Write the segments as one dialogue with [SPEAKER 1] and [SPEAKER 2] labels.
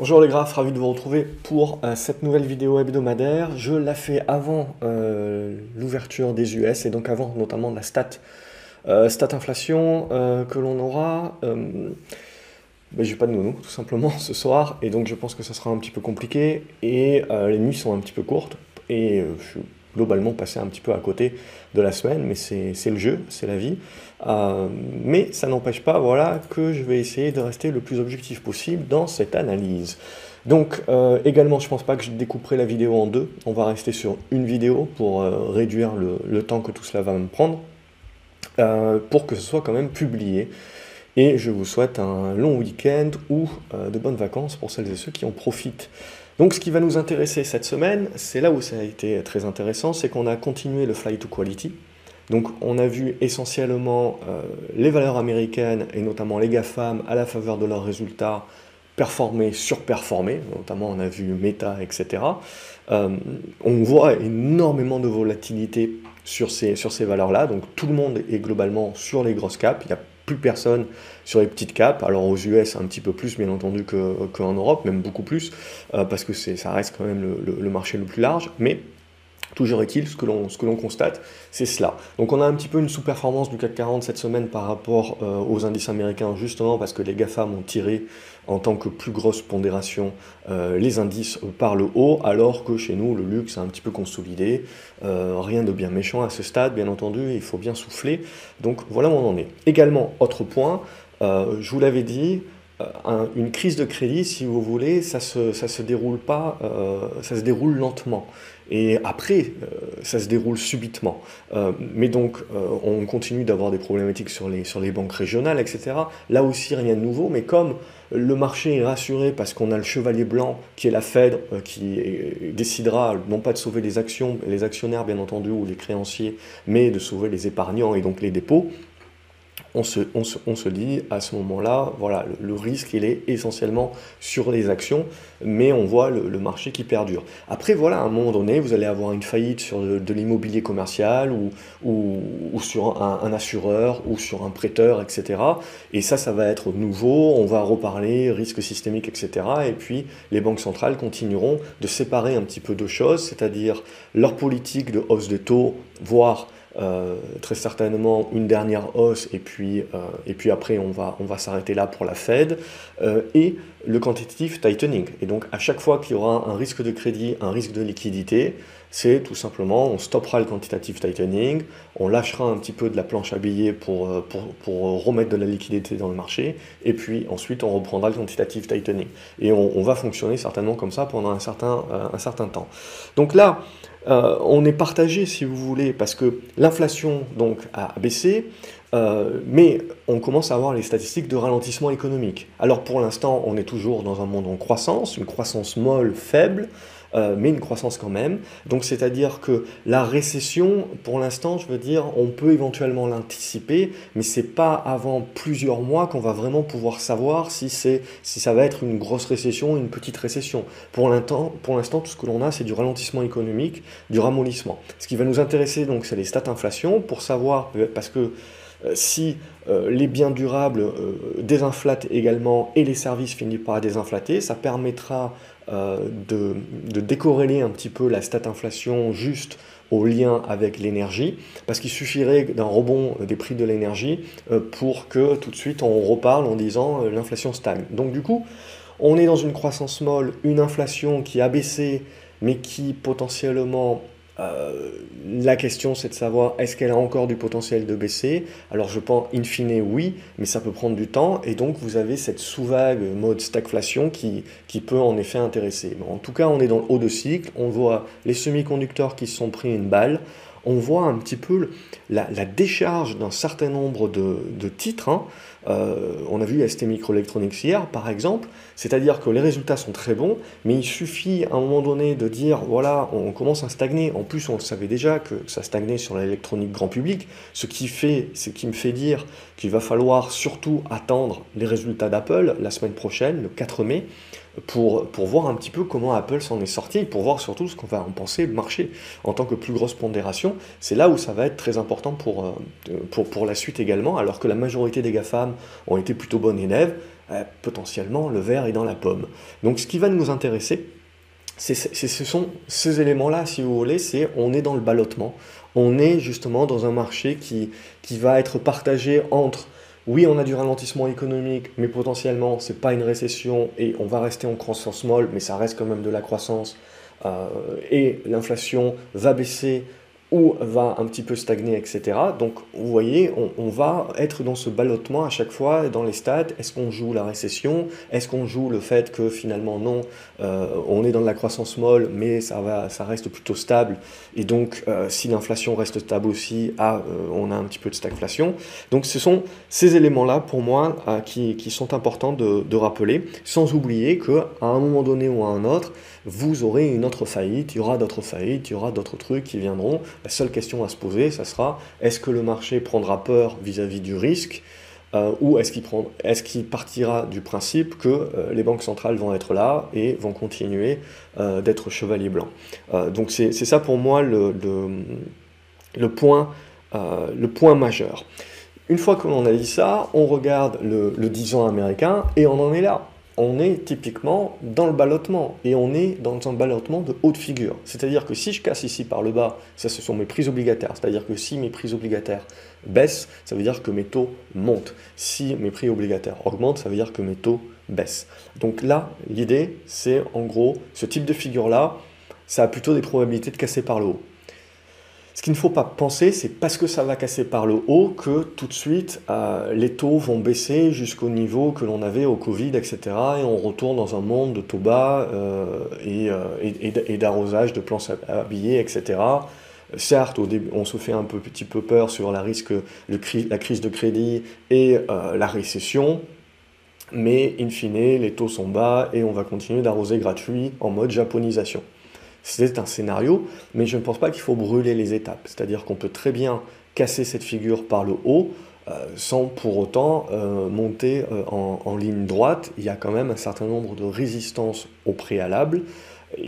[SPEAKER 1] Bonjour les graphes, ravi de vous retrouver pour euh, cette nouvelle vidéo hebdomadaire. Je la fais avant euh, l'ouverture des US et donc avant notamment la stat, euh, inflation que l'on aura. Ben, j'ai pas de nounou tout simplement ce soir et donc je pense que ça sera un petit peu compliqué et les nuits sont un petit peu courtes et je suis globalement passé un petit peu à côté de la semaine mais c'est le jeu, c'est la vie. Euh, mais ça n'empêche pas voilà, que je vais essayer de rester le plus objectif possible dans cette analyse. Donc euh, également, je ne pense pas que je découperai la vidéo en deux. On va rester sur une vidéo pour euh, réduire le, temps que tout cela va me prendre, pour que ce soit quand même publié. Et je vous souhaite un long week-end ou de bonnes vacances pour celles et ceux qui en profitent. Donc ce qui va nous intéresser cette semaine, c'est là où ça a été très intéressant, c'est qu'on a continué le fly to quality. Donc on a vu essentiellement euh, les valeurs américaines et notamment les GAFAM à la faveur de leurs résultats performer, surperformer, notamment on a vu Meta, etc. Euh, on voit énormément de volatilité sur ces, valeurs-là, donc tout le monde est globalement sur les grosses caps, plus personne sur les petites caps, alors aux US un petit peu plus bien entendu qu'en Europe, même beaucoup plus, euh, parce que ça reste quand même le marché le plus large, mais Toujours est-il, ce que l'on constate, c'est cela. Donc on a un petit peu une sous-performance du CAC 40 cette semaine par rapport euh, aux indices américains, justement parce que les GAFAM ont tiré en tant que plus grosse pondération euh, les indices par le haut, alors que chez nous, le luxe a un petit peu consolidé. Euh, rien de bien méchant à ce stade, bien entendu, il faut bien souffler. Donc voilà où on en est. Également, autre point, je vous l'avais dit, une crise de crédit, si vous voulez, ça se, ça se déroule pas, ça se déroule lentement. Et après, euh, ça se déroule subitement. Euh, mais donc, euh, on continue d'avoir des problématiques sur les, sur les banques régionales, etc. Là aussi, rien de nouveau, mais comme le marché est rassuré parce qu'on a le chevalier blanc qui est la Fed, qui décidera non pas de sauver les actions, les actionnaires bien entendu, ou les créanciers, mais de sauver les épargnants et donc les dépôts, on se, on, se, on se, dit à ce moment-là, voilà, le, risque il est essentiellement sur les actions, mais on voit le, marché qui perdure. Après, voilà, à un moment donné, vous allez avoir une faillite sur de, l'immobilier commercial ou, ou, sur un, assureur ou sur un prêteur, etc. Et ça, ça va être nouveau, on va reparler risque systémique, etc. Et puis, les banques centrales continueront de séparer un petit peu de choses, c'est-à-dire leur politique de hausse de taux, voire euh, très certainement une dernière hausse et puis, euh, et puis après on va, on va s'arrêter là pour la Fed, euh, et le quantitative tightening. Et donc à chaque fois qu'il y aura un risque de crédit, un risque de liquidité, c'est tout simplement on stoppera le quantitative tightening, on lâchera un petit peu de la planche à billets pour, pour, pour remettre de la liquidité dans le marché, et puis ensuite on reprendra le quantitative tightening. Et on, on va fonctionner certainement comme ça pendant un certain, un certain temps. Donc là, euh, on est partagé, si vous voulez, parce que l'inflation donc a baissé, euh, mais on commence à avoir les statistiques de ralentissement économique. Alors pour l'instant, on est toujours dans un monde en croissance, une croissance molle, faible, euh, mais une croissance quand même. Donc c'est-à-dire que la récession, pour l'instant, je veux dire, on peut éventuellement l'anticiper, mais c'est pas avant plusieurs mois qu'on va vraiment pouvoir savoir si, c'est, si ça va être une grosse récession ou une petite récession. Pour l'instant, tout ce que l'on a, c'est du ralentissement économique, du ramollissement. Ce qui va nous intéresser, donc, c'est les stats inflation, pour savoir, parce que euh, si euh, les biens durables désinflatent également et les services finissent par désinflater, ça permettra euh, de, de, décorréler un petit peu la stat inflation juste au lien avec l'énergie, parce qu'il suffirait d'un rebond des prix de l'énergie euh, pour que tout de suite on reparle en disant euh, l'inflation stagne. Donc du coup, on est dans une croissance molle, une inflation qui a baissé, mais qui potentiellement euh, la question, c'est de savoir est-ce qu'elle a encore du potentiel de baisser? Alors, je pense, in fine, oui, mais ça peut prendre du temps, et donc vous avez cette sous-vague mode stagflation qui, qui peut en effet intéresser. en tout cas, on est dans le haut de cycle, on voit les semi-conducteurs qui se sont pris une balle, on voit un petit peu la, décharge d'un certain nombre de, titres. Hein. Euh, on a vu ST Microelectronics hier, par exemple, c'est-à-dire que les résultats sont très bons, mais il suffit à un moment donné de dire, voilà, on commence à stagner. En plus, on le savait déjà que ça stagnait sur l'électronique grand public, ce qui, fait, ce qui me fait dire qu'il va falloir surtout attendre les résultats d'Apple la semaine prochaine, le 4 mai, pour, pour voir un petit peu comment Apple s'en est sorti, pour voir surtout ce qu'on va en penser le marché en tant que plus grosse pondération. C'est là où ça va être très important pour, euh, pour, pour la suite également, alors que la majorité des GAFAM ont été plutôt bonnes élèves. euh, potentiellement le verre est dans la pomme. Donc ce qui va nous intéresser, c'est, ce sont ces éléments-là, si vous voulez, c'est on est dans le ballottement, on est justement dans un marché qui, qui va être partagé entre oui, on a du ralentissement économique, mais potentiellement, ce n'est pas une récession et on va rester en croissance molle, mais ça reste quand même de la croissance. Euh, et l'inflation va baisser ou va un petit peu stagner, etc. Donc vous voyez, on, va être dans ce ballottement à chaque fois dans les stades. Est-ce qu'on joue la récession? Est-ce qu'on joue le fait que finalement non, euh, on est dans de la croissance molle, mais ça, va, ça reste plutôt stable. Et donc euh, si l'inflation reste stable aussi, ah, euh, on a un petit peu de stagflation. Donc ce sont ces éléments-là pour moi qui, sont importants de, de rappeler, sans oublier qu'à un moment donné ou à un autre, vous aurez une autre faillite, il y aura d'autres faillites, il y aura d'autres trucs qui viendront. La seule question à se poser, ça sera est-ce que le marché prendra peur vis-à-vis du risque euh, ou est-ce qu'il est partira du principe que euh, les banques centrales vont être là et vont continuer euh, d'être chevaliers blancs Donc c'est ça pour moi le, point, majeur. Une fois que l'on a dit ça, on regarde le, le 10 ans américain et on en est là on est typiquement dans le ballottement et on est dans un ballottement de haute figure. C'est-à-dire que si je casse ici par le bas, ça ce sont mes prix obligataires. C'est-à-dire que si mes prix obligataires baissent, ça veut dire que mes taux montent. Si mes prix obligataires augmentent, ça veut dire que mes taux baissent. Donc là, l'idée, c'est en gros, ce type de figure-là, ça a plutôt des probabilités de casser par le haut. Ce qu'il ne faut pas penser, c'est parce que ça va casser par le haut que tout de suite euh, les taux vont baisser jusqu'au niveau que l'on avait au Covid, etc. Et on retourne dans un monde de taux bas euh, euh, et, d'arrosage de plans habillés, etc. Certes, au début, on se fait un petit peu peur sur la, risque, la crise de crédit et la récession, mais in fine, les taux sont bas et on va continuer d'arroser gratuit en mode japonisation. C'est un scénario, mais je ne pense pas qu'il faut brûler les étapes. C'est-à-dire qu'on peut très bien casser cette figure par le haut euh, sans pour autant euh, monter euh, en, ligne droite. Il y a quand même un certain nombre de résistances au préalable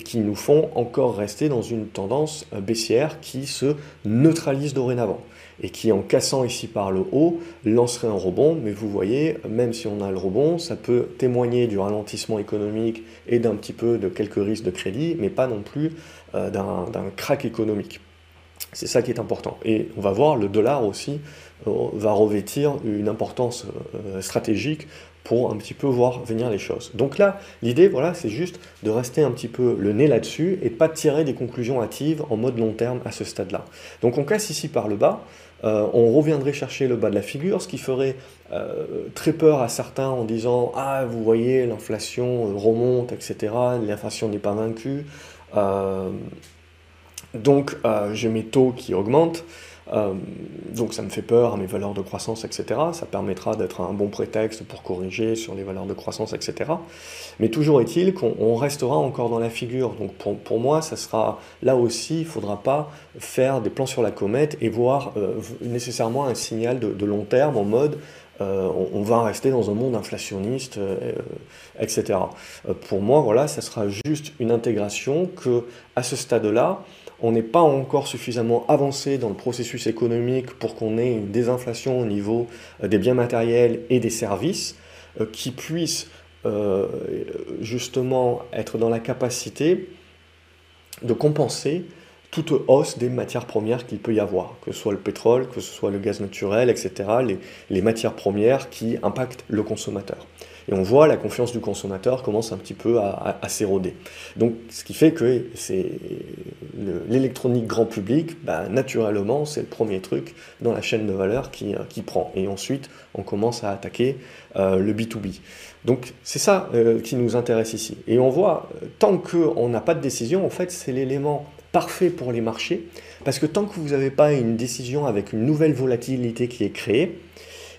[SPEAKER 1] qui nous font encore rester dans une tendance baissière qui se neutralise dorénavant et qui, en cassant ici par le haut, lancerait un rebond. Mais vous voyez, même si on a le rebond, ça peut témoigner du ralentissement économique et d'un petit peu de quelques risques de crédit, mais pas non plus euh, d'un crack économique. C'est ça qui est important. Et on va voir, le dollar aussi euh, va revêtir une importance euh, stratégique pour un petit peu voir venir les choses. Donc là, l'idée, voilà, c'est juste de rester un petit peu le nez là-dessus et pas tirer des conclusions hâtives en mode long terme à ce stade-là. Donc on casse ici par le bas, euh, on reviendrait chercher le bas de la figure, ce qui ferait euh, très peur à certains en disant Ah, vous voyez, l'inflation remonte, etc. L'inflation n'est pas vaincue. Euh, donc, j'ai mes taux qui augmentent. Euh, donc ça me fait peur à mes valeurs de croissance, etc. Ça permettra d'être un bon prétexte pour corriger sur les valeurs de croissance, etc. Mais toujours est-il qu'on restera encore dans la figure. Donc pour, moi, ça sera là aussi, il ne faudra pas faire des plans sur la comète et voir euh, nécessairement un signal de, long terme en mode euh, on, va rester dans un monde inflationniste, etc. pour moi, voilà, ça sera juste une intégration que ce stade-là, on n'est pas encore suffisamment avancé dans le processus économique pour qu'on ait une désinflation au niveau euh, des biens matériels et des services euh, qui puissent euh, justement être dans la capacité de compenser toute hausse des matières premières qu'il peut y avoir, que ce soit le pétrole, que ce soit le gaz naturel, etc., les matières premières qui impactent le consommateur. Et on voit la confiance du consommateur commence un petit peu à, s'éroder. Donc, ce qui fait que c'est l'électronique grand public, bah, naturellement, c'est le premier truc dans la chaîne de valeur qui, qui prend. Et ensuite, on commence à attaquer euh, le B2B. Donc, c'est ça euh, qui nous intéresse ici. Et on voit, euh, tant qu'on n'a pas de décision, en fait, c'est l'élément parfait pour les marchés, parce que tant que vous n'avez pas une décision avec une nouvelle volatilité qui est créée,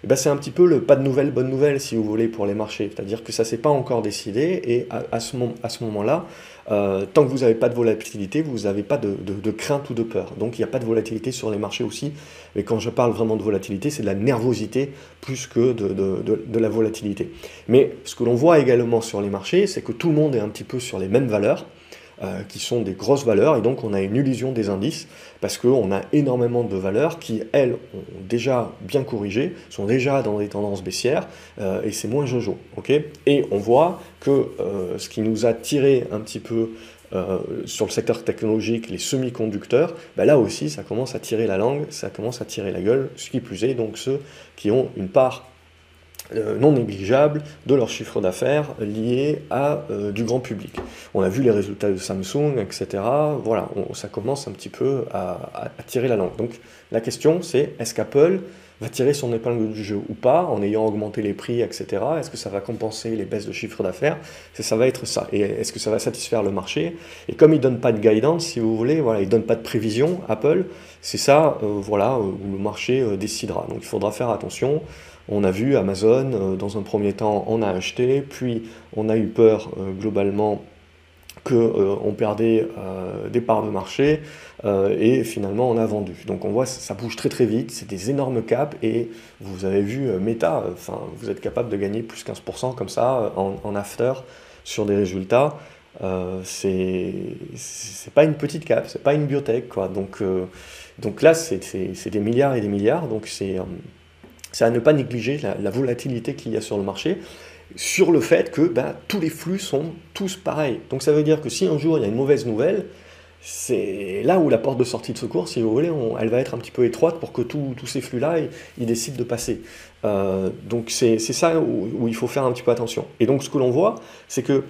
[SPEAKER 1] eh ben, c'est un petit peu le pas de nouvelles, bonne nouvelle, si vous voulez, pour les marchés. C'est-à-dire que ça ne s'est pas encore décidé, et à, ce, moment-là, euh, tant que vous n'avez pas de volatilité, vous n'avez pas de, crainte ou de peur. Donc il n'y a pas de volatilité sur les marchés aussi. Mais quand je parle vraiment de volatilité, c'est de la nervosité plus que de, la volatilité. Mais ce que l'on voit également sur les marchés, c'est que tout le monde est un petit peu sur les mêmes valeurs. Euh, qui sont des grosses valeurs, et donc on a une illusion des indices, parce qu'on a énormément de valeurs qui, elles, ont déjà bien corrigé, sont déjà dans des tendances baissières, euh, et c'est moins jojo. et on voit que euh, ce qui nous a tiré un petit peu sur le secteur technologique, les semi-conducteurs, bah là aussi ça commence à tirer la langue, ça commence à tirer la gueule, ce qui plus est, donc ceux qui ont une part non négligeable de leur chiffre d'affaires lié à euh, du grand public. On a vu les résultats de Samsung, etc. Voilà, ça commence un petit peu à, tirer la langue. Donc la question c'est est-ce qu'Apple va tirer son épingle du jeu ou pas en ayant augmenté les prix, etc. Est-ce que ça va compenser les baisses de chiffre d'affaires? Ça va être ça. Et est-ce que ça va satisfaire le marché? Et comme il ne donne pas de guidance, si vous voulez, voilà, il ne donne pas de prévision, Apple, c'est ça euh, voilà, où le marché décidera. Donc il faudra faire attention. On a vu Amazon, euh, dans un premier temps, on a acheté, puis on a eu peur euh, globalement qu'on euh, perdait des parts de marché et finalement on a vendu. Donc on voit ça bouge très très vite, c'est des énormes caps et vous avez vu Meta, enfin vous êtes capable de gagner plus 15% comme ça en, after sur des résultats. c'est pas une petite cap, c'est pas une biotech quoi. Donc, donc là c'est des milliards et des milliards, donc c'est c'est à ne pas négliger la, volatilité qu'il y a sur le marché, sur le fait que ben, tous les flux sont tous pareils. Donc ça veut dire que si un jour il y a une mauvaise nouvelle, c'est là où la porte de sortie de secours, si vous voulez, elle va être un petit peu étroite pour que tous ces flux-là, ils, décident de passer. Euh, donc c'est ça où, il faut faire un petit peu attention. Et donc ce que l'on voit, c'est que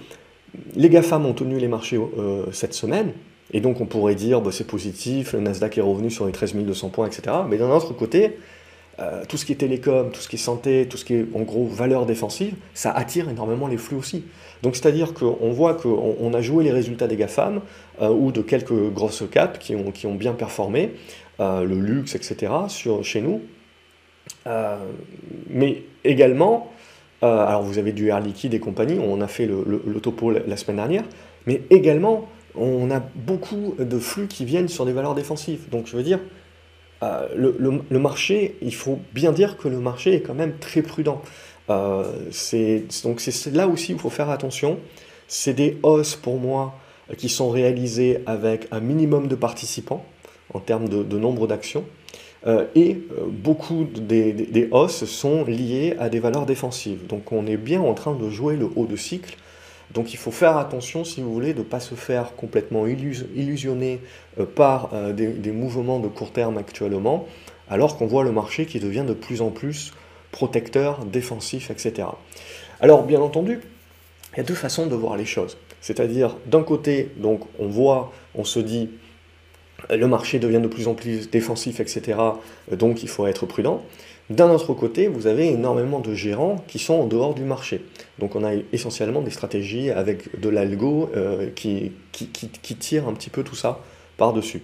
[SPEAKER 1] les GAFAM ont tenu les marchés euh, cette semaine, et donc on pourrait dire bah, c'est positif, le Nasdaq est revenu sur les 13 200 points, etc. Mais d'un autre côté, euh, tout ce qui est télécom, tout ce qui est santé, tout ce qui est en gros valeur défensive, ça attire énormément les flux aussi. Donc c'est-à-dire qu'on voit qu'on a joué les résultats des GAFAM euh, ou de quelques grosses caps qui ont, qui ont bien performé, euh, le luxe, etc., sur, chez nous. mais également, alors vous avez du Air Liquide et compagnie, on a fait le, le topo la semaine dernière, mais également on a beaucoup de flux qui viennent sur des valeurs défensives. Donc je veux dire, euh, le, marché, il faut bien dire que le marché est quand même très prudent. Euh, donc c'est là aussi où il faut faire attention. C'est des hausses pour moi qui sont réalisées avec un minimum de participants en termes de, nombre d'actions. Euh, et beaucoup des, des, hausses sont liées à des valeurs défensives. Donc on est bien en train de jouer le haut de cycle donc il faut faire attention, si vous voulez, de ne pas se faire complètement illusionner euh, par euh, des, mouvements de court terme actuellement, alors qu'on voit le marché qui devient de plus en plus protecteur, défensif, etc. Alors bien entendu, il y a deux façons de voir les choses. C'est-à-dire, d'un côté, donc on voit, on se dit, le marché devient de plus en plus défensif, etc. Donc il faut être prudent. D'un autre côté, vous avez énormément de gérants qui sont en dehors du marché. Donc on a essentiellement des stratégies avec de l'algo euh, qui, qui, tire un petit peu tout ça par-dessus.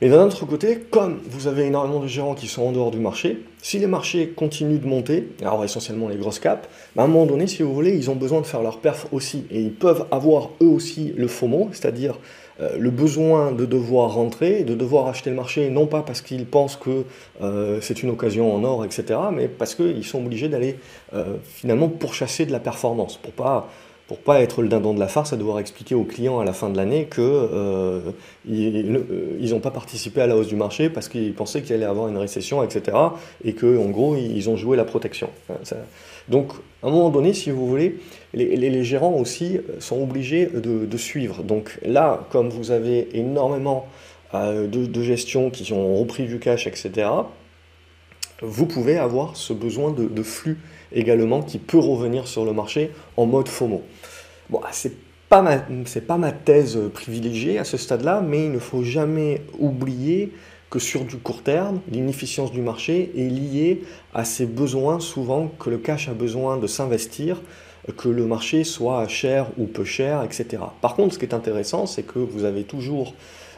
[SPEAKER 1] Mais d'un autre côté, comme vous avez énormément de gérants qui sont en dehors du marché, si les marchés continuent de monter, alors essentiellement les grosses caps, bah, à un moment donné, si vous voulez, ils ont besoin de faire leur perf aussi. Et ils peuvent avoir eux aussi le FOMO, c'est-à-dire le besoin de devoir rentrer, de devoir acheter le marché, non pas parce qu'ils pensent que euh, c'est une occasion en or, etc., mais parce qu'ils sont obligés d'aller euh, finalement pourchasser de la performance, pour pas pour pas être le dindon de la farce à devoir expliquer aux clients à la fin de l'année qu'ils n'ont pas participé à la hausse du marché parce qu'ils pensaient qu'il allait avoir une récession, etc. Et qu'en gros, ils ont joué la protection. Donc, à un moment donné, si vous voulez, les, gérants aussi sont obligés de, suivre. Donc là, comme vous avez énormément euh, de, gestion qui ont repris du cash, etc., vous pouvez avoir ce besoin de, flux également qui peut revenir sur le marché en mode FOMO. Bon, c'est pas ma, pas ma thèse privilégiée à ce stade-là, mais il ne faut jamais oublier que sur du court terme, l'inefficience du marché est liée à ces besoins souvent que le cash a besoin de s'investir, que le marché soit cher ou peu cher, etc. Par contre, ce qui est intéressant, c'est que vous avez toujours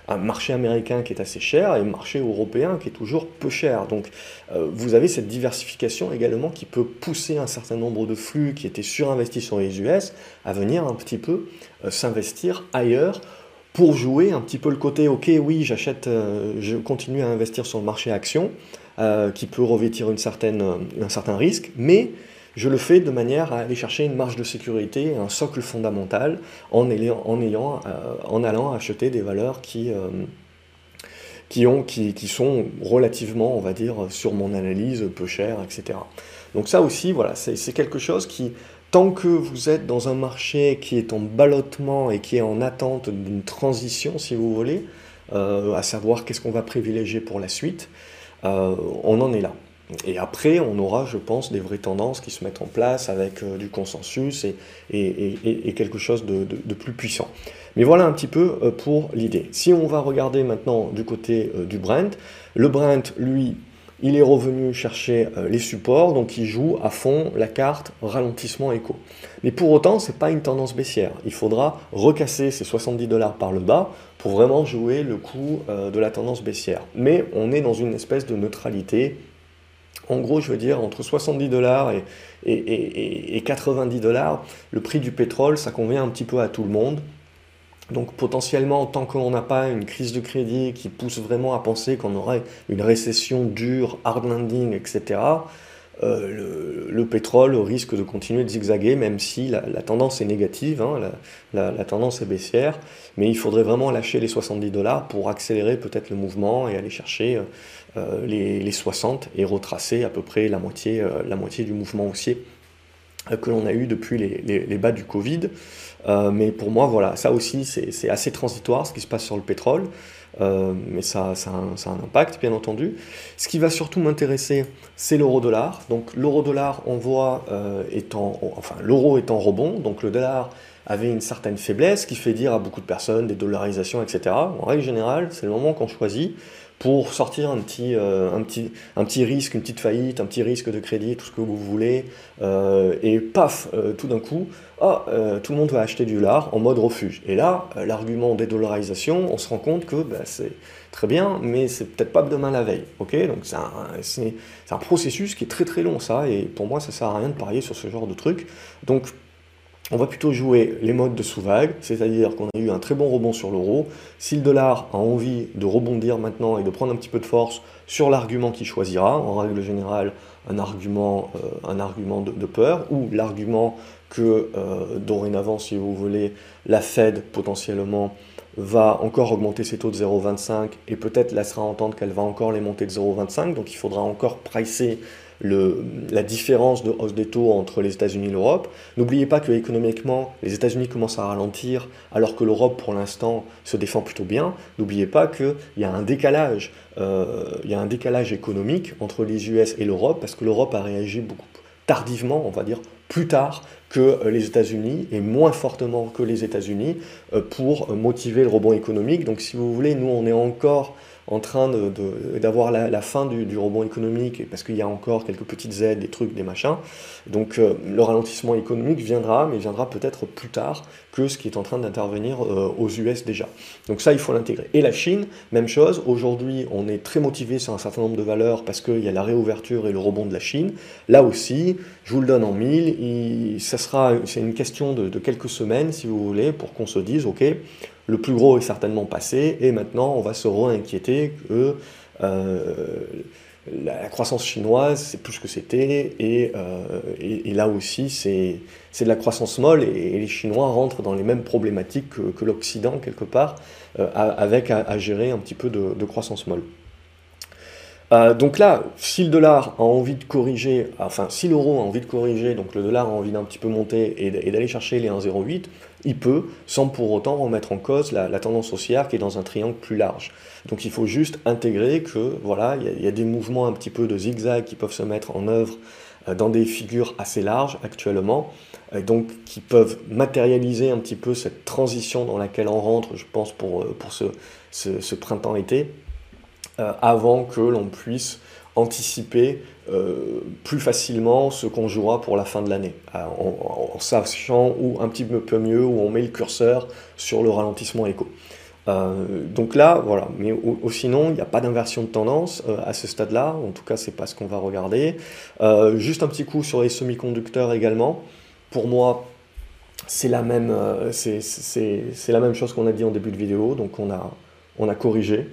[SPEAKER 1] un marché américain qui est assez cher et un marché européen qui est toujours peu cher. Donc euh, vous avez cette diversification également qui peut pousser un certain nombre de flux qui étaient surinvestis sur les US à venir un petit peu euh, s'investir ailleurs pour jouer un petit peu le côté, ok, oui, j'achète, euh, je continue à investir sur le marché action, qui peut revêtir une certaine, un certain risque, mais je le fais de manière à aller chercher une marge de sécurité, un socle fondamental, en, en allant acheter des valeurs qui, qui, ont, qui, sont relativement, on va dire, sur mon analyse, peu chères, etc. Donc ça aussi, voilà, c'est quelque chose qui, tant que vous êtes dans un marché qui est en ballottement et qui est en attente d'une transition, si vous voulez, euh, à savoir qu'est-ce qu'on va privilégier pour la suite, euh, on en est là. Et après, on aura, je pense, des vraies tendances qui se mettent en place avec euh, du consensus et, quelque chose de, plus puissant. Mais voilà un petit peu pour l'idée. Si on va regarder maintenant du côté du Brent, le Brent, lui, il est revenu chercher euh, les supports, donc il joue à fond la carte ralentissement écho. Mais pour autant, ce n'est pas une tendance baissière. Il faudra recasser ces 70 dollars par le bas pour vraiment jouer le coup euh, de la tendance baissière. Mais on est dans une espèce de neutralité. En gros, je veux dire, entre 70 dollars et, et, et 90 dollars, le prix du pétrole, ça convient un petit peu à tout le monde. Donc potentiellement, tant qu'on n'a pas une crise de crédit qui pousse vraiment à penser qu'on aurait une récession dure, hard landing, etc., euh, le, pétrole risque de continuer de zigzaguer, même si la, tendance est négative, hein, la, tendance est baissière, mais il faudrait vraiment lâcher les 70 dollars pour accélérer peut-être le mouvement et aller chercher euh, les, 60 et retracer à peu près la moitié, euh, du mouvement haussier que l'on a eu depuis les, bas du Covid. Mais pour moi, voilà, ça aussi, c'est assez transitoire ce qui se passe sur le pétrole. Euh, mais ça, ça, a un, impact, bien entendu. Ce qui va surtout m'intéresser, c'est l'euro-dollar. Donc l'euro-dollar, on voit, euh, étant, enfin l'euro est en rebond, donc le dollar avait une certaine faiblesse, qui fait dire à beaucoup de personnes des dollarisations, etc. En règle générale, c'est le moment qu'on choisit pour sortir un petit, euh, un, petit, risque, une petite faillite, un petit risque de crédit, tout ce que vous voulez, euh, et paf, euh, tout d'un coup, ah, tout le monde va acheter du lard en mode refuge. Et là, l'argument des dollarisations, on se rend compte que bah, c'est très bien, mais c'est peut-être pas demain la veille. ok? Donc c'est un, processus qui est très très long, ça, et pour moi, ça sert à rien de parier sur ce genre de truc. On va plutôt jouer les modes de sous-vague, c'est-à-dire qu'on a eu un très bon rebond sur l'euro. Si le dollar a envie de rebondir maintenant et de prendre un petit peu de force sur l'argument qu'il choisira, en règle générale un argument, euh, de, peur, ou l'argument que euh, dorénavant, si vous voulez, la Fed potentiellement va encore augmenter ses taux de 0,25 et peut-être laissera entendre qu'elle va encore les monter de 0,25, donc il faudra encore pricer la différence de hausse des taux entre les États-Unis et l'Europe. N'oubliez pas que économiquement, les États-Unis commencent à ralentir alors que l'Europe, pour l'instant, se défend plutôt bien. N'oubliez pas qu'il y a un décalage, euh, y a un décalage économique entre les US et l'Europe parce que l'Europe a réagi beaucoup tardivement, on va dire plus tard que euh, les États-Unis et moins fortement que les États-Unis euh, pour motiver le rebond économique. Donc si vous voulez, nous on est encore en train d'avoir la, fin du, rebond économique, parce qu'il y a encore quelques petites aides, des trucs, des machins. Donc euh, le ralentissement économique viendra, mais viendra peut-être plus tard que ce qui est en train d'intervenir euh, aux US déjà. Donc ça, il faut l'intégrer. Et la Chine, même chose. Aujourd'hui, on est très motivé sur un certain nombre de valeurs parce qu'il y a la réouverture et le rebond de la Chine. Là aussi, je vous le donne en mille. c'est une question de quelques semaines, si vous voulez, pour qu'on se dise, ok, le plus gros est certainement passé, et maintenant on va se re-inquiéter que euh, la, croissance chinoise, c'est plus ce que c'était, et, euh, là aussi c'est de la croissance molle, et, les Chinois rentrent dans les mêmes problématiques que, l'Occident quelque part, euh, avec à, gérer un petit peu de croissance molle. Donc là, si le dollar a envie de corriger, enfin si l'euro a envie de corriger, donc le dollar a envie d'un petit peu monter et, d'aller chercher les 1,08, il peut, sans pour autant remettre en cause la, tendance haussière qui est dans un triangle plus large. Donc il faut juste intégrer que voilà, il y, a des mouvements un petit peu de zigzag qui peuvent se mettre en œuvre euh, dans des figures assez larges actuellement, donc qui peuvent matérialiser un petit peu cette transition dans laquelle on rentre, je pense, pour, euh, pour ce printemps-été. Euh, avant que l'on puisse anticiper euh, plus facilement ce qu'on jouera pour la fin de l'année, euh, en, sachant où un petit peu mieux où on met le curseur sur le ralentissement éco. donc là, voilà, mais sinon, il n'y a pas d'inversion de tendance à ce stade-là, en tout cas, c'est pas ce qu'on va regarder. juste un petit coup sur les semi-conducteurs également. Pour moi, c'est la, même, c'est la même chose qu'on a dit en début de vidéo, donc on a, on a corrigé,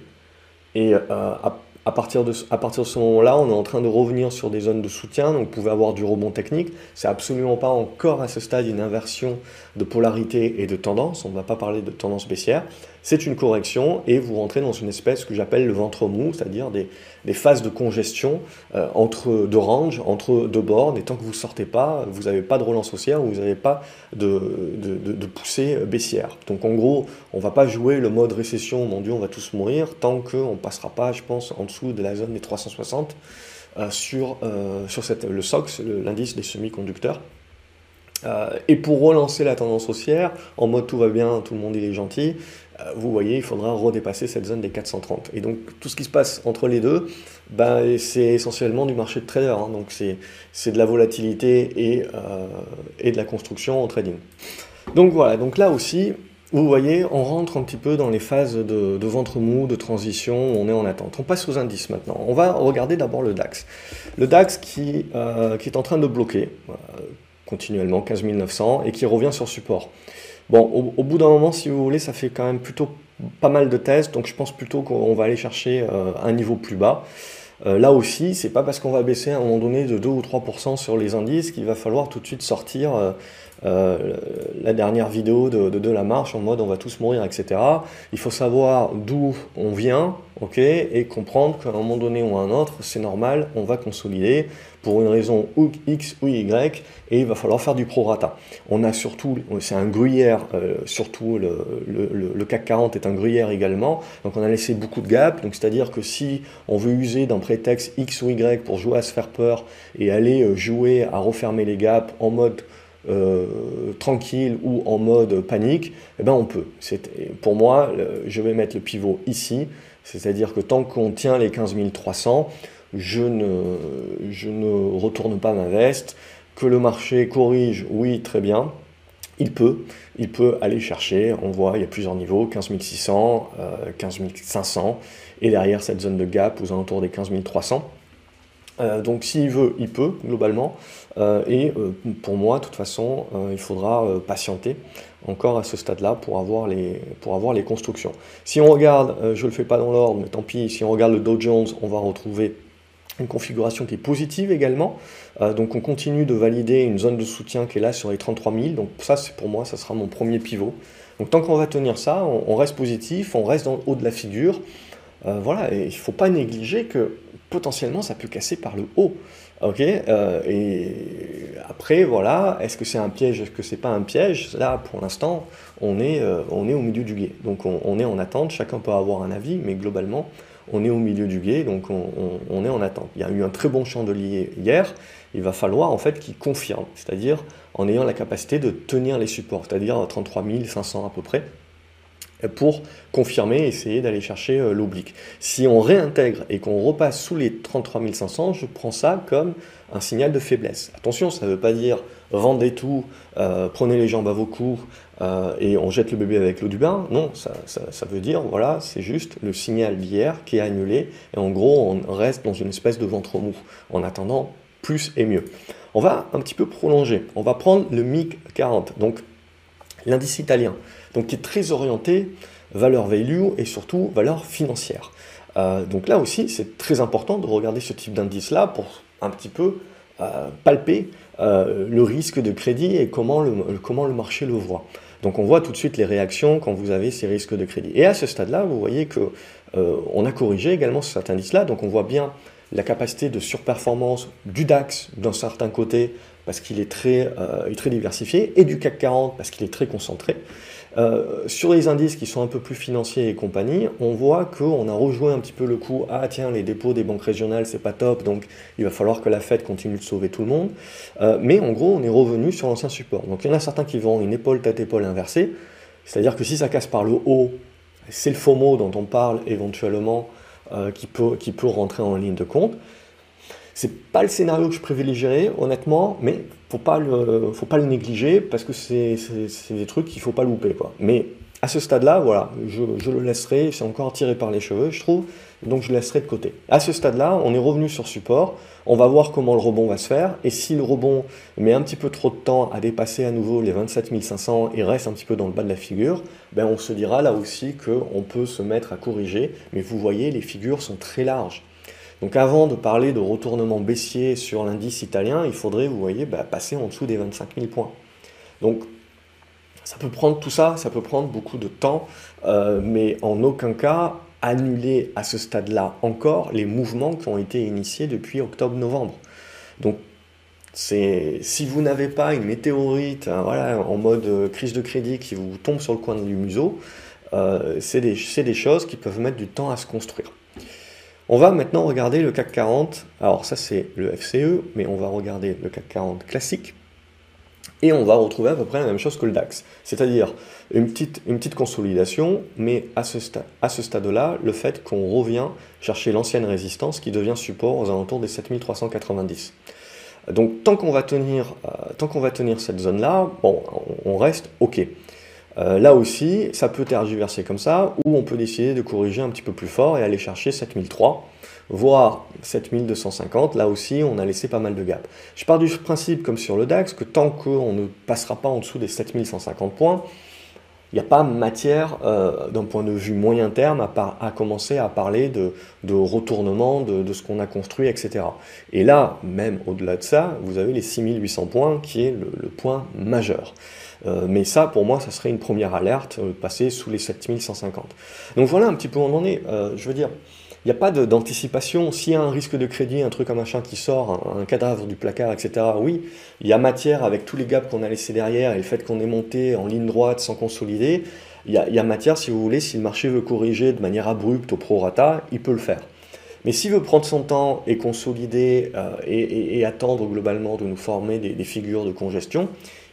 [SPEAKER 1] et euh, à partir de, ce moment-là, on est en train de revenir sur des zones de soutien, donc vous pouvez avoir du rebond technique. C'est absolument pas encore à ce stade une inversion de polarité et de tendance. On ne va pas parler de tendance baissière. C'est une correction et vous rentrez dans une espèce que j'appelle le ventre mou, c'est-à-dire des, phases de congestion euh, entre deux ranges, entre deux bornes. Et tant que vous ne sortez pas, vous n'avez pas de relance haussière ou vous n'avez pas de, poussée baissière. Donc en gros, on ne va pas jouer le mode récession, mon Dieu, on va tous mourir, tant qu'on ne passera pas, je pense, en dessous de la zone des 360 euh, sur, euh, le SOX, l'indice des semi-conducteurs. Euh, et pour relancer la tendance haussière, en mode tout va bien, tout le monde est gentil, euh, vous voyez, il faudra redépasser cette zone des 430. Et donc tout ce qui se passe entre les deux, ben, c'est essentiellement du marché de trader. Hein. donc c'est de la volatilité et, euh, et de la construction en trading. Donc voilà, donc là aussi, vous voyez, on rentre un petit peu dans les phases de, ventre mou, de transition, on est en attente. On passe aux indices maintenant. On va regarder d'abord le DAX. Le DAX qui, qui est en train de bloquer continuellement, 15 900, et qui revient sur support. Bon, au, bout d'un moment, si vous voulez, ça fait quand même plutôt pas mal de tests, donc je pense plutôt qu'on va aller chercher euh, un niveau plus bas. Euh, là aussi, c'est pas parce qu'on va baisser à un moment donné de 2 ou 3% sur les indices qu'il va falloir tout de suite sortir euh, la dernière vidéo de, de, la marche en mode on va tous mourir, etc. Il faut savoir d'où on vient, ok, et comprendre qu'à un moment donné ou à un autre, c'est normal, on va consolider pour une raison X ou Y, et il va falloir faire du prorata. On a surtout, c'est un gruyère, euh, surtout le, le, le, CAC 40 est un gruyère également, donc on a laissé beaucoup de gap, donc c'est-à-dire que si on veut user d'un prétexte X ou Y pour jouer à se faire peur et aller euh, jouer à refermer les gaps en mode euh, tranquille ou en mode panique, eh ben on peut. Pour moi, je vais mettre le pivot ici, c'est-à-dire que tant qu'on tient les 15 300, je ne, je ne retourne pas ma veste. Que le marché corrige, oui, très bien. Il peut, il peut aller chercher, on voit, il y a plusieurs niveaux, 15 600, 15 500, et derrière cette zone de gap aux alentours des 15 300. Euh, donc s'il veut, il peut, globalement. Euh, et euh, pour moi, de toute façon, il faudra patienter encore à ce stade-là pour, avoir les, pour avoir les constructions. Si on regarde, je ne le fais pas dans l'ordre, mais tant pis, si on regarde le Dow Jones, on va retrouver une configuration qui est positive également. donc on continue de valider une zone de soutien qui est là sur les 33 000. Donc ça, c'est pour moi, ça sera mon premier pivot. Donc tant qu'on va tenir ça, on, on, reste positif, on reste dans le haut de la figure. voilà, et il ne faut pas négliger que potentiellement ça peut casser par le haut. Ok, euh, et après voilà, est-ce que c'est un piège, est-ce que c'est pas un piège? Là, pour l'instant, on est euh, on est au milieu du guet, donc on, est en attente. Chacun peut avoir un avis, mais globalement, on est au milieu du guet, donc on, est en attente. Il y a eu un très bon chandelier hier. Il va falloir en fait qu'il confirme, c'est-à-dire en ayant la capacité de tenir les supports, c'est-à-dire 33 500 à peu près pour confirmer, essayer d'aller chercher euh, l'oblique. Si on réintègre et qu'on repasse sous les 33 500, je prends ça comme un signal de faiblesse. Attention, ça ne veut pas dire vendez tout, euh, prenez les jambes à vos coups euh, et on jette le bébé avec l'eau du bain. Non, ça, ça veut dire, voilà, c'est juste le signal d'hier qui est annulé et en gros, on reste dans une espèce de ventre mou en attendant plus et mieux. On va un petit peu prolonger. On va prendre le MIG 40, donc l'indice italien donc qui est très orienté valeur value et surtout valeur financière. Euh, donc là aussi, c'est très important de regarder ce type d'indice-là pour un petit peu euh, palper euh, le risque de crédit et comment le, comment le marché le voit. Donc on voit tout de suite les réactions quand vous avez ces risques de crédit. Et à ce stade-là, vous voyez que on a corrigé également cet indice-là, donc on voit bien la capacité de surperformance du DAX d'un certain côté parce qu'il est très, est très diversifié, et du CAC 40 parce qu'il est très concentré. Euh, sur les indices qui sont un peu plus financiers et compagnie, on voit qu'on a rejoint un petit peu le coup, ah tiens, les dépôts des banques régionales, c'est pas top, donc il va falloir que la Fed continue de sauver tout le monde. Euh, mais en gros, on est revenu sur l'ancien support. Donc il y en a certains qui vont une épaule tête épaule inversée, c'est-à-dire que si ça casse par le haut, c'est le FOMO dont on parle éventuellement euh, qui, peut, qui peut rentrer en ligne de compte. C'est pas le scénario que je privilégierais, honnêtement, mais faut pas le, faut pas le négliger parce que c'est des trucs qu'il faut pas louper. Quoi. Mais à ce stade-là, voilà, je, je, le laisserai, c'est encore tiré par les cheveux, je trouve, donc je le laisserai de côté. À ce stade-là, on est revenu sur support, on va voir comment le rebond va se faire, et si le rebond met un petit peu trop de temps à dépasser à nouveau les 27 500 et reste un petit peu dans le bas de la figure, ben on se dira là aussi qu'on peut se mettre à corriger, mais vous voyez, les figures sont très larges. Donc avant de parler de retournement baissier sur l'indice italien, il faudrait, vous voyez, bah, passer en dessous des 25 000 points. Donc ça peut prendre tout ça, ça peut prendre beaucoup de temps, euh, mais en aucun cas annuler à ce stade-là encore les mouvements qui ont été initiés depuis octobre-novembre. Donc si vous n'avez pas une météorite hein, voilà, en mode euh, crise de crédit qui vous tombe sur le coin du museau, euh, c'est des, des, choses qui peuvent mettre du temps à se construire. On va maintenant regarder le CAC 40. Alors ça c'est le FCE, mais on va regarder le CAC 40 classique. Et on va retrouver à peu près la même chose que le DAX. C'est-à-dire une petite, une petite consolidation, mais à ce, stade-là, le fait qu'on revient chercher l'ancienne résistance qui devient support aux alentours des 7390. Donc tant qu'on va tenir, euh, tant qu'on va tenir cette zone-là, bon, on, reste OK. Euh, là aussi, ça peut tergiverser comme ça, ou on peut décider de corriger un petit peu plus fort et aller chercher 7003, voire 7250. Là aussi, on a laissé pas mal de gap. Je pars du principe, comme sur le DAX, que tant qu'on ne passera pas en dessous des 7150 points, n'y a pas matière, euh, d'un point de vue moyen terme, à, commencer à parler de, retournement de, ce qu'on a construit, etc. Et là, même au-delà de ça, vous avez les 6800 points, qui est le, point majeur. Euh, mais ça, pour moi, ça serait une première alerte, euh, passer sous les 7150. Donc voilà un petit peu où on en est. je veux dire, il n'y a pas d'anticipation. S'il y a un risque de crédit, un truc, un machin qui sort, un, cadavre du placard, etc., oui, il y a matière avec tous les gaps qu'on a laissés derrière et le fait qu'on est monté en ligne droite sans consolider. Il y, a, matière, si vous voulez, si le marché veut corriger de manière abrupte au prorata, il peut le faire. Mais s'il veut prendre son temps et consolider euh, et, attendre globalement de nous former des, figures de congestion,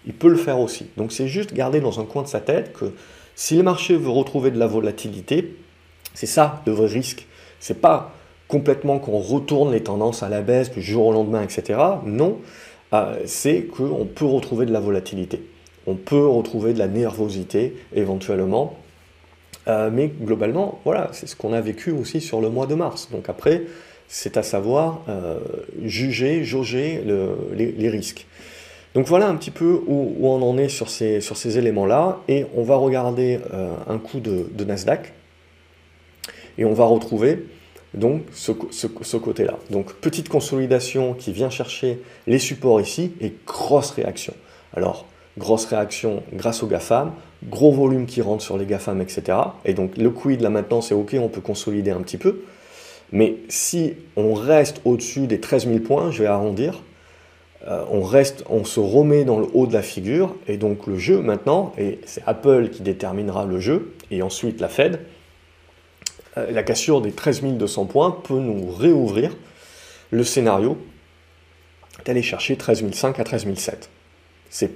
[SPEAKER 1] il peut le faire aussi. Donc c'est juste garder dans un coin de sa tête que si le marché veut retrouver de la volatilité, c'est ça le vrai risque. C'est pas complètement qu'on retourne les tendances à la baisse du jour au lendemain, etc. Non, euh, c'est qu'on peut retrouver de la volatilité. On peut retrouver de la nervosité éventuellement. Euh, mais globalement, voilà, c'est ce qu'on a vécu aussi sur le mois de mars. Donc après, c'est à savoir euh, juger, jauger les, risques. Donc voilà un petit peu où, on en est sur ces, éléments-là. Et on va regarder un coup de Nasdaq. Et on va retrouver donc ce, côté-là. Donc petite consolidation qui vient chercher les supports ici et grosse réaction. Alors, grosse réaction grâce aux GAFAM, gros volume qui rentre sur les GAFAM, etc. Et donc le quid là maintenant c'est ok, on peut consolider un petit peu. Mais si on reste au-dessus des 13 000 points, je vais arrondir, euh, on, reste, on se remet dans le haut de la figure, et donc le jeu maintenant, et c'est Apple qui déterminera le jeu, et ensuite la Fed, la cassure des 13 200 points peut nous réouvrir le scénario d'aller chercher 13 500 à 13 700. C'est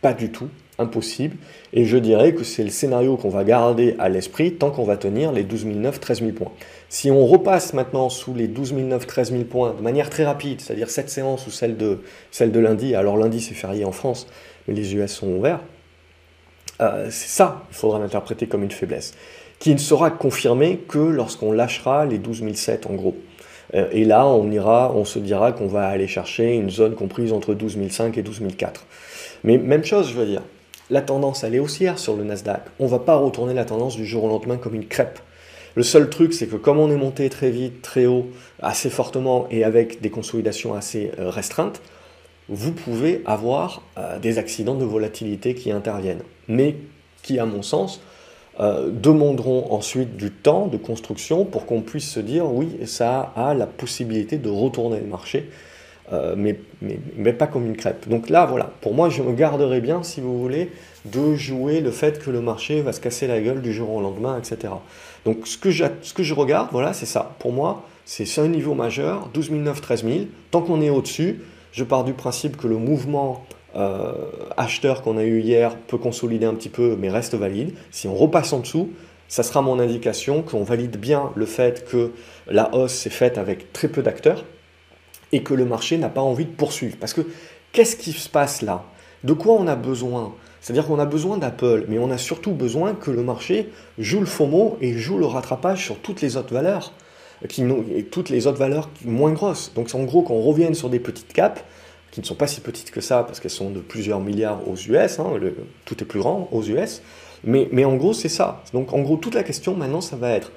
[SPEAKER 1] pas du tout impossible, et je dirais que c'est le scénario qu'on va garder à l'esprit tant qu'on va tenir les 12 900, 13 000 points. Si on repasse maintenant sous les 12 900, 13 000 points de manière très rapide, c'est-à-dire cette séance ou celle de, lundi, alors lundi c'est férié en France, mais les US sont ouverts, euh, c'est ça, il faudra l'interpréter comme une faiblesse qui ne sera confirmé que lorsqu'on lâchera les 12007 en gros. Euh, et là, on ira, on se dira qu'on va aller chercher une zone comprise entre 12005 et 12004. Mais même chose, je veux dire, la tendance, elle est haussière sur le Nasdaq. On ne va pas retourner la tendance du jour au lendemain comme une crêpe. Le seul truc, c'est que comme on est monté très vite, très haut, assez fortement et avec des consolidations assez euh, restreintes, vous pouvez avoir euh, des accidents de volatilité qui interviennent. Mais qui, à mon sens, euh, demanderont ensuite du temps de construction pour qu'on puisse se dire oui, ça a la possibilité de retourner le marché, euh, mais, mais, pas comme une crêpe. Donc là, voilà, pour moi, je me garderai bien, si vous voulez, de jouer le fait que le marché va se casser la gueule du jour au lendemain, etc. Donc ce que, ce que je regarde, voilà, c'est ça. Pour moi, c'est un niveau majeur, 12 900, 13 000. Tant qu'on est au-dessus, je pars du principe que le mouvement euh, acheteur qu'on a eu hier peut consolider un petit peu, mais reste valide. Si on repasse en dessous, ça sera mon indication qu'on valide bien le fait que la hausse s'est faite avec très peu d'acteurs et que le marché n'a pas envie de poursuivre. Parce que qu'est-ce qui se passe là? De quoi on a besoin? C'est-à-dire qu'on a besoin d'Apple, mais on a surtout besoin que le marché joue le FOMO et joue le rattrapage sur toutes les autres valeurs, qui, toutes les autres valeurs moins grosses. Donc en gros qu'on revienne sur des petites capes, qui ne sont pas si petites que ça, parce qu'elles sont de plusieurs milliards aux US, hein, tout est plus grand aux US, mais, mais en gros c'est ça. Donc en gros toute la question maintenant ça va être,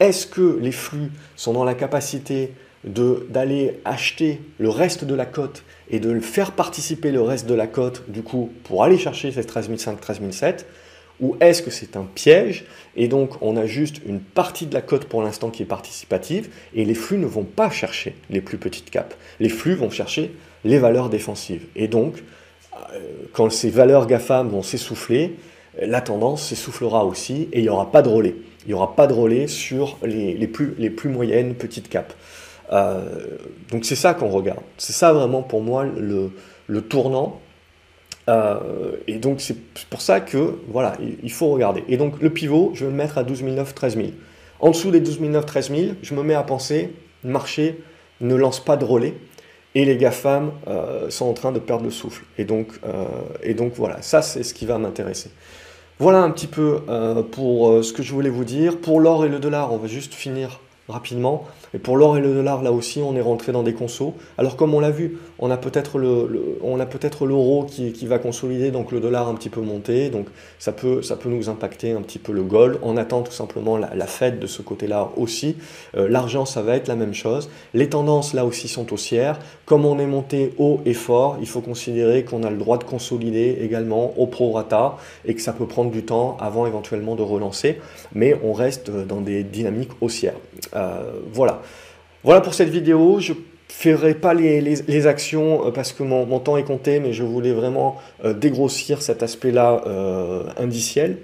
[SPEAKER 1] est-ce que les flux sont dans la capacité d'aller acheter le reste de la cote et de faire participer le reste de la cote, du coup, pour aller chercher ces 13 500, 13 700 ou est-ce que c'est un piège et donc on a juste une partie de la cote pour l'instant qui est participative et les flux ne vont pas chercher les plus petites capes. Les flux vont chercher les valeurs défensives. Et donc, euh, quand ces valeurs GAFAM vont s'essouffler, la tendance s'essoufflera aussi et il n'y aura pas de relais. Il n'y aura pas de relais sur les, plus, moyennes petites capes. Euh, donc c'est ça qu'on regarde. C'est ça vraiment pour moi le tournant euh, et donc c'est pour ça que voilà, il faut regarder. Et donc le pivot, je vais le mettre à 12 900, 13 000. En dessous des 12 900, 13 000, je me mets à penser, le marché ne lance pas de relais et les GAFAM euh, sont en train de perdre le souffle. Et donc, euh, et donc voilà, ça c'est ce qui va m'intéresser. Voilà un petit peu pour ce que je voulais vous dire. Pour l'or et le dollar, on va juste finir rapidement. Et pour l'or et le dollar, là aussi, on est rentré dans des consos. Alors comme on l'a vu, on a peut-être le, on a peut-être l'euro qui, qui, va consolider, donc le dollar un petit peu monter, donc ça peut, ça peut nous impacter un petit peu le gold. On attend tout simplement la, Fed de ce côté-là aussi. Euh, l'argent, ça va être la même chose. Les tendances là aussi sont haussières. Comme on est monté haut et fort, il faut considérer qu'on a le droit de consolider également au prorata et que ça peut prendre du temps avant éventuellement de relancer, mais on reste dans des dynamiques haussières. Euh, voilà. Pour cette vidéo. Je ferai pas les, actions euh, parce que mon, temps est compté, mais je voulais vraiment euh, dégrossir cet aspect-là indiciel.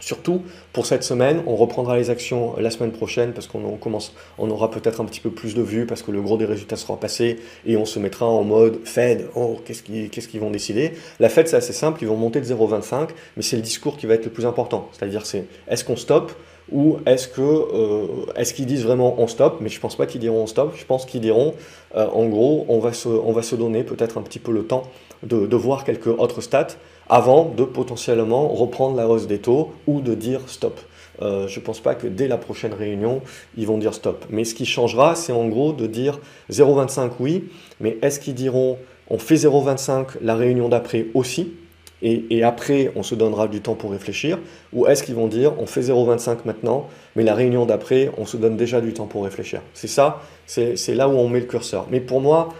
[SPEAKER 1] Surtout pour cette semaine, on reprendra les actions la semaine prochaine parce qu'on commence, on aura peut-être un petit peu plus de vues parce que le gros des résultats sera passé et on se mettra en mode Fed. Oh, qu'est-ce qu'ils vont décider? La Fed, c'est assez simple, ils vont monter de 0,25, mais c'est le discours qui va être le plus important. C'est-à-dire, c'est est-ce qu'on stoppe? Ou est-ce que euh, est-ce qu'ils disent vraiment on stop Mais je pense pas qu'ils diront on stop. Je pense qu'ils diront euh, en gros on va se, on va se donner peut-être un petit peu le temps de, de, voir quelques autres stats avant de potentiellement reprendre la hausse des taux ou de dire stop. Euh, je ne pense pas que dès la prochaine réunion, ils vont dire stop. Mais ce qui changera, c'est en gros de dire 0,25 oui, mais est-ce qu'ils diront on fait 0,25 la réunion d'après aussi? Et, après on se donnera du temps pour réfléchir Ou est-ce qu'ils vont dire on fait 0,25 maintenant, mais la réunion d'après on se donne déjà du temps pour réfléchir C'est ça, c'est là où on met le curseur. Mais pour moi,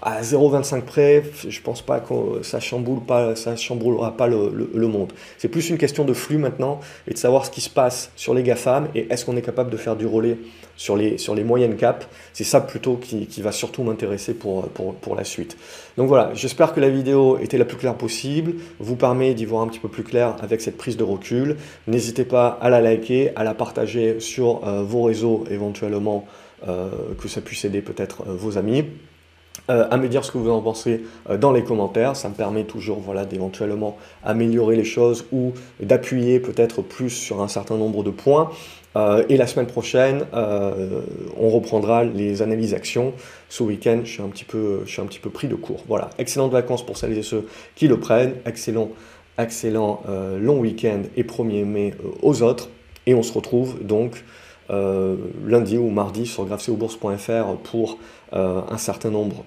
[SPEAKER 1] à 0,25 près, je pense pas que ça chamboule pas, ça chamboulera pas le, monde. C'est plus une question de flux maintenant et de savoir ce qui se passe sur les GAFAM et est-ce qu'on est capable de faire du relais sur les, sur les moyennes caps. C'est ça plutôt qui, qui va surtout m'intéresser pour, pour, pour, la suite. Donc voilà, j'espère que la vidéo était la plus claire possible, vous permet d'y voir un petit peu plus clair avec cette prise de recul. N'hésitez pas à la liker, à la partager sur euh, vos réseaux éventuellement, euh, que ça puisse aider peut-être euh, vos amis. Euh, à me dire ce que vous en pensez euh, dans les commentaires. Ça me permet toujours voilà, d'éventuellement améliorer les choses ou d'appuyer peut-être plus sur un certain nombre de points. Euh, et la semaine prochaine, on reprendra les analyses actions. Ce week-end, je, suis un petit peu, je petit peu pris de court. Voilà, excellentes vacances pour celles et ceux qui le prennent. Excellent, excellent long week-end et 1er mai aux autres. Et on se retrouve donc lundi ou mardi sur grafceobourse.fr pour un certain nombre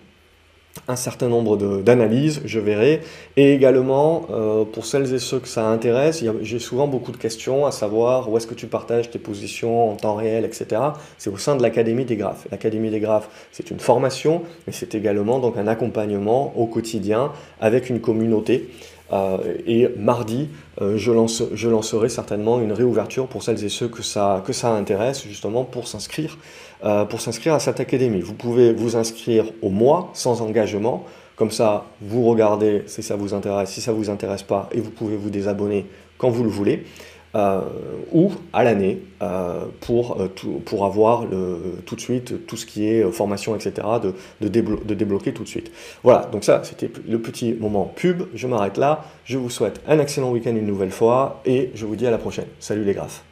[SPEAKER 1] un certain nombre d'analyses, je verrai. Et également, euh, pour celles et ceux que ça intéresse, j'ai souvent beaucoup de questions à savoir où est-ce que tu partages tes positions en temps réel, etc. C'est au sein de l'Académie des graphes. L'Académie des graphes, c'est une formation, mais c'est également donc un accompagnement au quotidien avec une communauté. Euh, et mardi, euh, je, lance, je, lancerai certainement une réouverture pour celles et ceux que ça, intéresse, justement pour s'inscrire euh, pour s'inscrire à cette académie. Vous pouvez vous inscrire au mois sans engagement. Comme ça, vous regardez si ça vous intéresse, si ça vous intéresse pas, et vous pouvez vous désabonner quand vous le voulez. Euh, ou à l'année euh, pour, pour avoir tout de suite tout ce qui est formation, etc., de, de, de débloquer tout de suite. Voilà, donc ça, c'était le petit moment pub. Je m'arrête là. Je vous souhaite un excellent week-end une nouvelle fois et je vous dis à la prochaine. Salut les graphes.